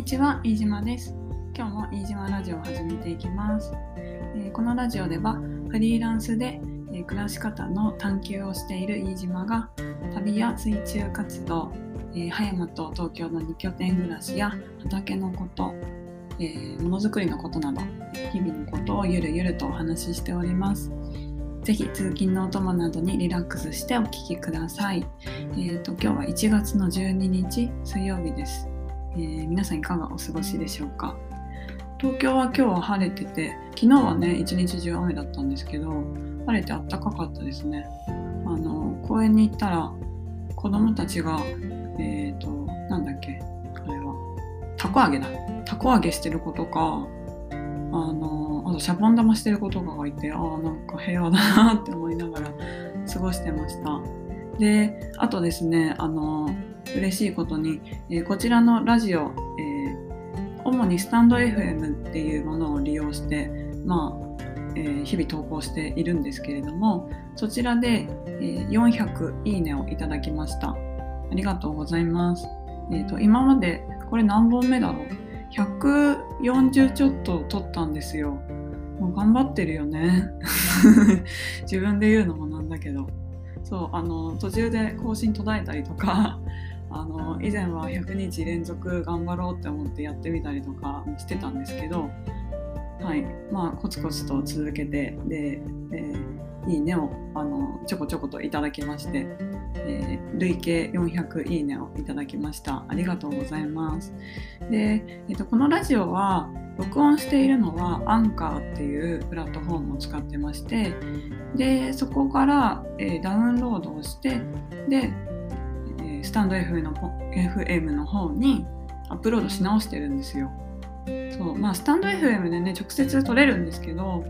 にちは、飯島です。今日も飯島ラジオを始めていきます。えーこのラジオではフリーランスで、えー暮らし方の探求をしている飯島が旅や水中活動、えー葉山と東京の2拠点暮らしや畑のこと、えーものづくりのことなど日々のことをゆるゆるとお話ししております。ぜひ通勤のお供などにリラックスしてお聞きください。えー、と今日は1月の12日水曜日です、えー皆さんいかがお過ごしでしょうか？東京は今日は晴れてて昨日はね一日中雨だったんですけど晴れてあったかかったですね。あの公園に行ったら子供たちがえっ、となんだっけあれはたこ揚げだ。たこ揚げしてる子とかあのあとシャボン玉してる子とかがいてああなんか平和だなって思いながら過ごしてました。であとですねあの嬉しいことに、えーこちらのラジオ、えー主にスタンド FM っていうものを利用して、まあえー日々投稿しているんですけれどもそちらで、えー400いいねをいただきました。ありがとうございます、えー、と今までこれ何本目だろう？140ちょっと撮ったんですよ。もう頑張ってるよね。自分で言うのもなんだけど。そうあの途中で更新途絶えたりとかあの以前は100日連続頑張ろうって思ってやってみたりとかしてたんですけどはい。まあコツコツと続けてで、えーいいねをあのちょこちょこといただきまして、えー累計400いいねをいただきました。ありがとうございます。で、えっとこのラジオは録音しているのはアンカーっていうプラットフォームを使ってましてでそこから、えーダウンロードをしてで、ースタンド FM の方 FM の方にアップロードし直してるんですよ。そうまあ、スタンド FM でね直接撮れるんですけど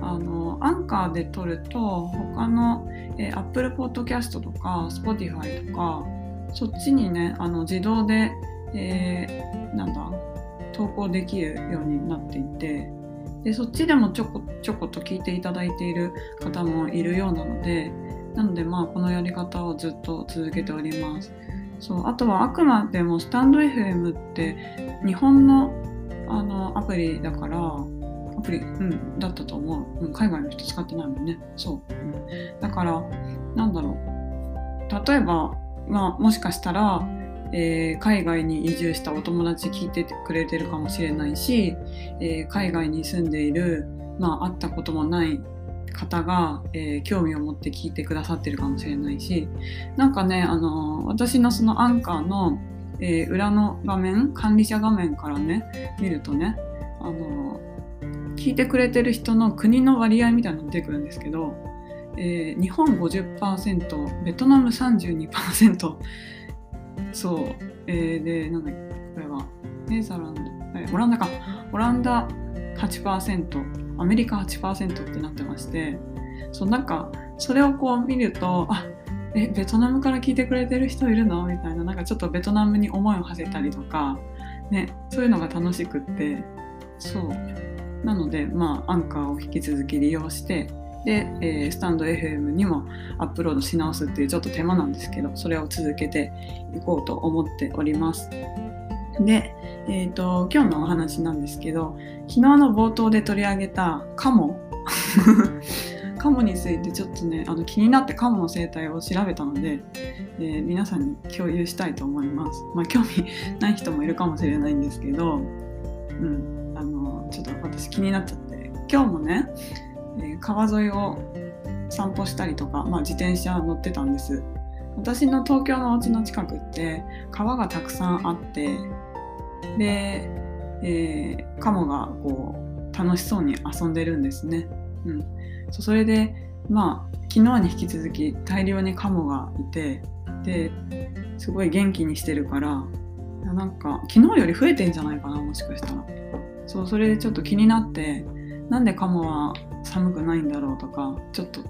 あのアンカーで撮ると他の、えー、Apple Podcast とか Spotify とかそっちにねあの自動で、えーなんだ投稿できるようになっていてでそっちでもちょこちょこと聞いていただいている方もいるようなのでなのでまあこのやり方をずっと続けております。そうあとはあくまでもスタンド FM って日本のあのアプリだからアプリ、うん、だったと思う、うん、海外の人使ってないもんね。そう、うん、だからなんだろう。例えば、まあ、もしかしたらえー海外に移住したお友達聞いててくれてるかもしれないし、えー海外に住んでいる、まあ、会ったこともない方が、えー興味を持って聞いてくださってるかもしれないしなんかね、あのー私のそのアンカーの、えー裏の画面管理者画面からね見るとね、あのー聞いてくれてる人の国の割合みたいなの出てくるんですけど、えー日本50%ベトナム32%そう、えーでなんだっけこれはネザランドえオランダか。オランダ8%アメリカ8%ってなってましてそうなんかそれをこう見るとあえベトナムから聞いてくれてる人いるの？みたいななんかちょっとベトナムに思いを馳せたりとか、ね、そういうのが楽しくってそうなのでまあアンカーを引き続き利用してで、えースタンド FM にもアップロードし直すっていうちょっと手間なんですけどそれを続けていこうと思っております。で、えー、と今日のお話なんですけど昨日の冒頭で取り上げたカモ カモについてちょっとねあの気になってカモの生態を調べたので、えー皆さんに共有したいと思います。まあ興味ない人もいるかもしれないんですけど、うん、あのちょっと私気になっちゃって今日もね、えー川沿いを散歩したりとか、まあ、自転車乗ってたんです。私の東京のお家の近くって川がたくさんあってで、えーカモがこう楽しそうに遊んでるんですね。うん、そうそれでまあ昨日に引き続き大量にカモがいてですごい元気にしてるからなんか昨日より増えてんじゃないかなもしかしたら。そうそれでちょっと気になってなんでカモは寒くないんだろうとかちょっと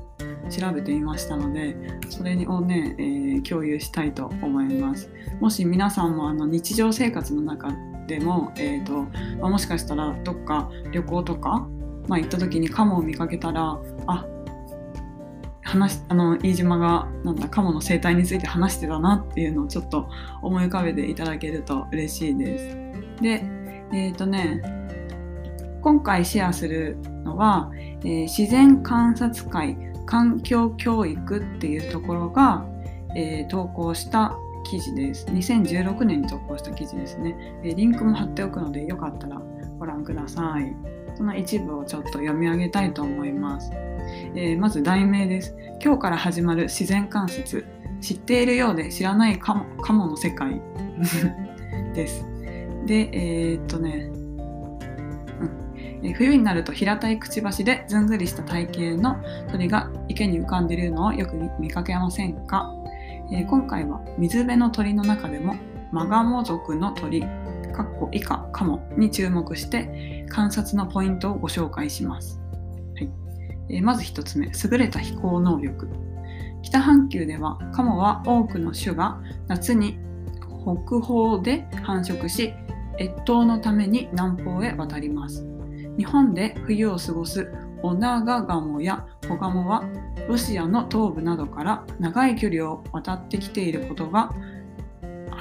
調べてみましたのでそれをね、えー共有したいと思いますもし皆さんもあの日常生活の中でも、えーとまあもしかしたらどっか旅行とか、まあ、行った時にカモを見かけたらあ話あの飯島がなんだカモの生態について話してたなっていうのをちょっと思い浮かべていただけると嬉しいです。で、えっ、ー、とね、今回シェアするのは、えー、自然観察会環境教育っていうところが、えー、投稿した記事です。2016年に投稿した記事ですね。えー、リンクも貼っておくのでよかったらご覧ください。その一部をちょっと読み上げたいと思います。えー、まず題名です。今日から始まる自然観察。知っているようで知らないかも かもの世界 です。で、えー、っとね、うん、冬になると平たいくちばしでずんぐりした体型の鳥が池に浮かんでいるのをよく見かけませんか、え、今回は水辺の鳥の中でもマガモ族の鳥かっこ以下カモに注目して観察のポイントをご紹介します、はい。え、まず1つ目優れた飛行能力。北半球ではカモは多くの種が夏に北方で繁殖し越冬のために南方へ渡ります。日本で冬を過ごすオナガガモやコガモはロシアの東部などから長い距離を渡ってきていることが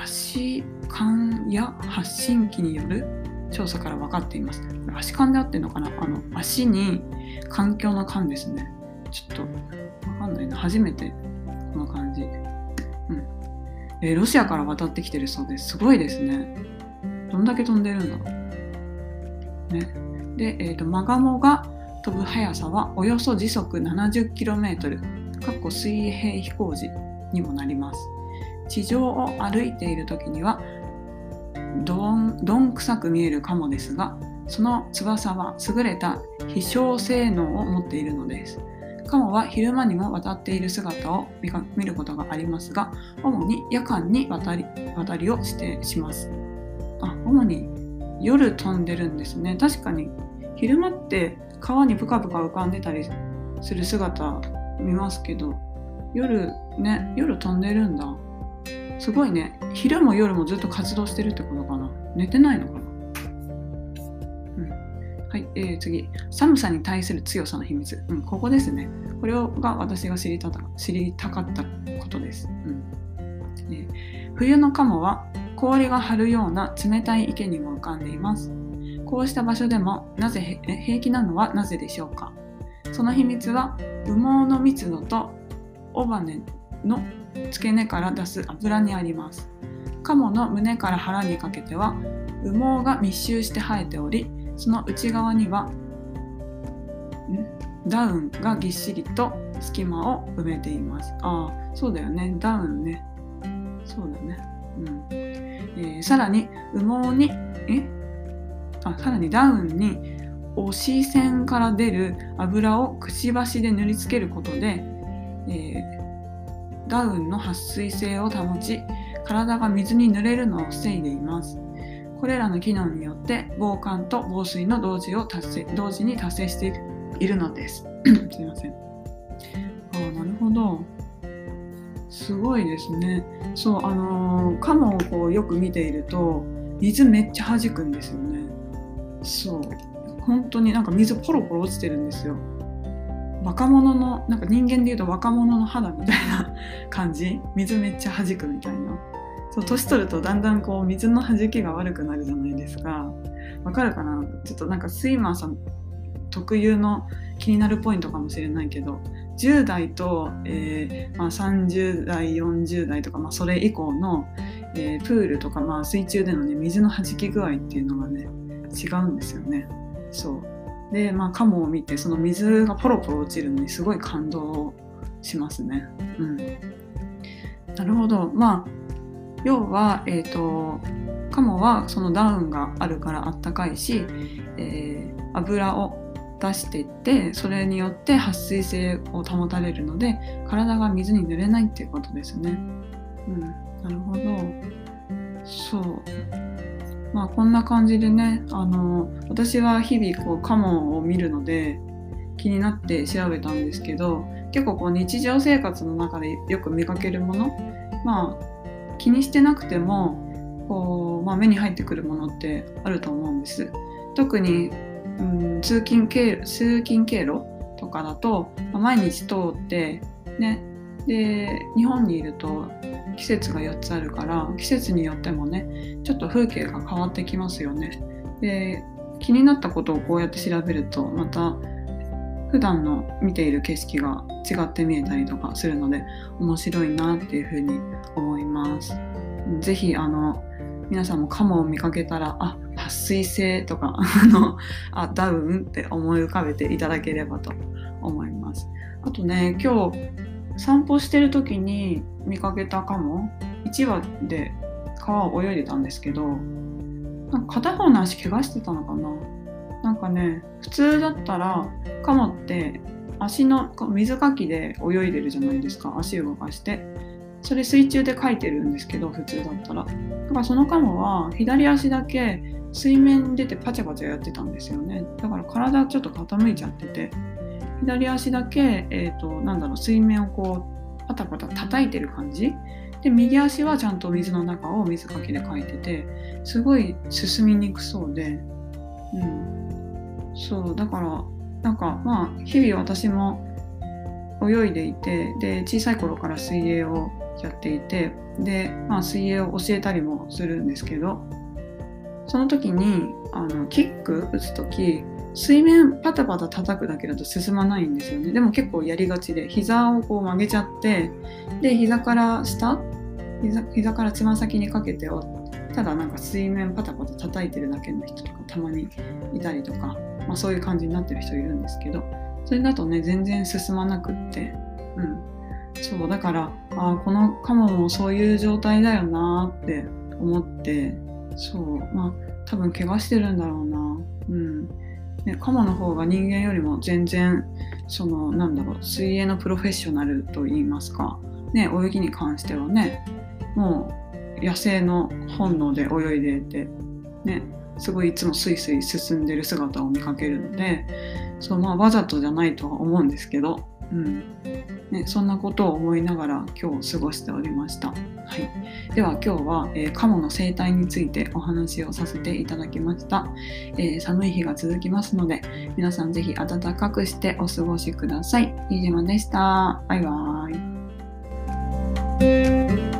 足管や発信機による調査から分かっています。足管であってるのかな？あの足に環境の管ですね。ちょっと分かんないな。初めてこの感じ。うん。えー、ロシアから渡ってきてるそうです。すごいですね。どんだけ飛んでるんだろう。ね。で、えーと、マガモが飛ぶ速さはおよそ時速 70km。かっこ水平飛行時にもなります。地上を歩いている時にはどんどんくさく見えるかもですがその翼は優れた飛翔性能を持っているのですカモは昼間にも渡っている姿を見ることがありますが主に夜間に渡り渡りをしてしますあ主に夜飛んでるんですね確かに昼間って川にぷかぷか浮かんでたりする姿見ますけど夜ね夜飛んでるんだすごいね昼も夜もずっと活動してるってことかな寝てないのかなはい、えー、次。寒さに対する強さの秘密。うん、ここですね。これが私が知りた知りたかったことです。うんえー、冬のカモは氷が張るような冷たい池にも浮かんでいます。こうした場所でもなぜ平気なのはなぜでしょうか？その秘密は羽毛の密度と尾羽の付け根から出す油にあります。カモの胸から腹にかけては羽毛が密集して生えておりその内側にはダウンがぎっしりと隙間を埋めています。ああ、そうだよね。ダウンね。そうだね。うん。えー、さらに羽毛に、え？あ、さらにダウンに押し線から出る油をくちばしで塗りつけることで、えー、ダウンの撥水性を保ち、体が水に濡れるのを防いでいます。これらの機能によって防寒と防水の同時を達成同時に達成しているのです。すいません。ああ、なるほど。すごいですね。そう、あのー、カモをこうよく見ていると、水めっちゃ弾くんですよね。そう。本当になんか水ポロポロ落ちてるんですよ。若者の、なんか人間で言うと若者の肌みたいな感じ。水めっちゃ弾くみたいな。そう年取るとだんだんこう水の弾きが悪くなるじゃないですかわかるかな？ちょっとなんかスイマーさん特有の気になるポイントかもしれないけど10代と、えーまあ、30代40代とか、まあ、それ以降の、えー、プールとか、まあ、水中での、ね、水の弾き具合っていうのがね違うんですよね。そうでまあカモを見てその水がポロポロ落ちるのにすごい感動しますね。うん、なるほどまあ要は、えーと、カモはそのダウンがあるからあったかいし、えー、油を出していってそれによって撥水性を保たれるので体が水に濡れないっていうことですね。うん、なるほど。そう。まあこんな感じでね、あの私は日々こうカモを見るので気になって調べたんですけど結構こう日常生活の中でよく見かけるものまあ気にしてなくてもこう、まあ、目に入ってくるものってあると思うんです。特に、うん、通勤経通勤経路とかだと、まあ、毎日通って、ね、で日本にいると季節が4つあるから季節によってもねちょっと風景が変わってきますよね。で気になったことをこうやって調べるとまた普段の見ている景色が違って見えたりとかするので面白いなっていうふうに思います。ぜひあの皆さんもカモを見かけたらあ撥水性とか あのあダウンって思い浮かべていただければと思います。あとね今日散歩してる時に見かけたカモ1羽で川を泳いでたんですけどなんか片方の足怪我してたのかな。なんかね普通だったらカモって足の水かきで泳いでるじゃないですか。足を動かして。それ水中で書いてるんですけど普通だったら。だからそのカモは左足だけ水面に出てパチャパチャやってたんですよね。だから体ちょっと傾いちゃってて。左足だけ、えーと、なんだろう水面をこうパタパタ叩いてる感じ？で右足はちゃんと水の中を水かきで書いててすごい進みにくそうで。うん。そうだからなんかまあ日々私も泳いでいてで小さい頃から水泳をやっていてで、まあ、水泳を教えたりもするんですけどその時にあのキック打つ時水面パタパタ叩くだけだと進まないんですよね。でも結構やりがちで膝をこう曲げちゃってで膝から下膝膝からつま先にかけてをただなんか水面パタパタ叩いてるだけの人とかたまにいたりとか、まあ、そういう感じになってる人いるんですけどそれだとね全然進まなくってうん。そうだからあこのカモもそういう状態だよなって思ってそうまあ多分怪我してるんだろうなうん。ね、カモの方が人間よりも全然そのなんだろう水泳のプロフェッショナルといいますか、ね、泳ぎに関してはねもう野生の本能で泳いでいて、ね、すごいいつもスイスイ進んでる姿を見かけるのでそう、まあ、わざとじゃないとは思うんですけど、うん。ね、そんなことを思いながら今日過ごしておりました。はい、では今日は、えー、カモの生態についてお話をさせていただきました、えー、寒い日が続きますので皆さん是非暖かくしてお過ごしください。飯島でした。バイバーイ。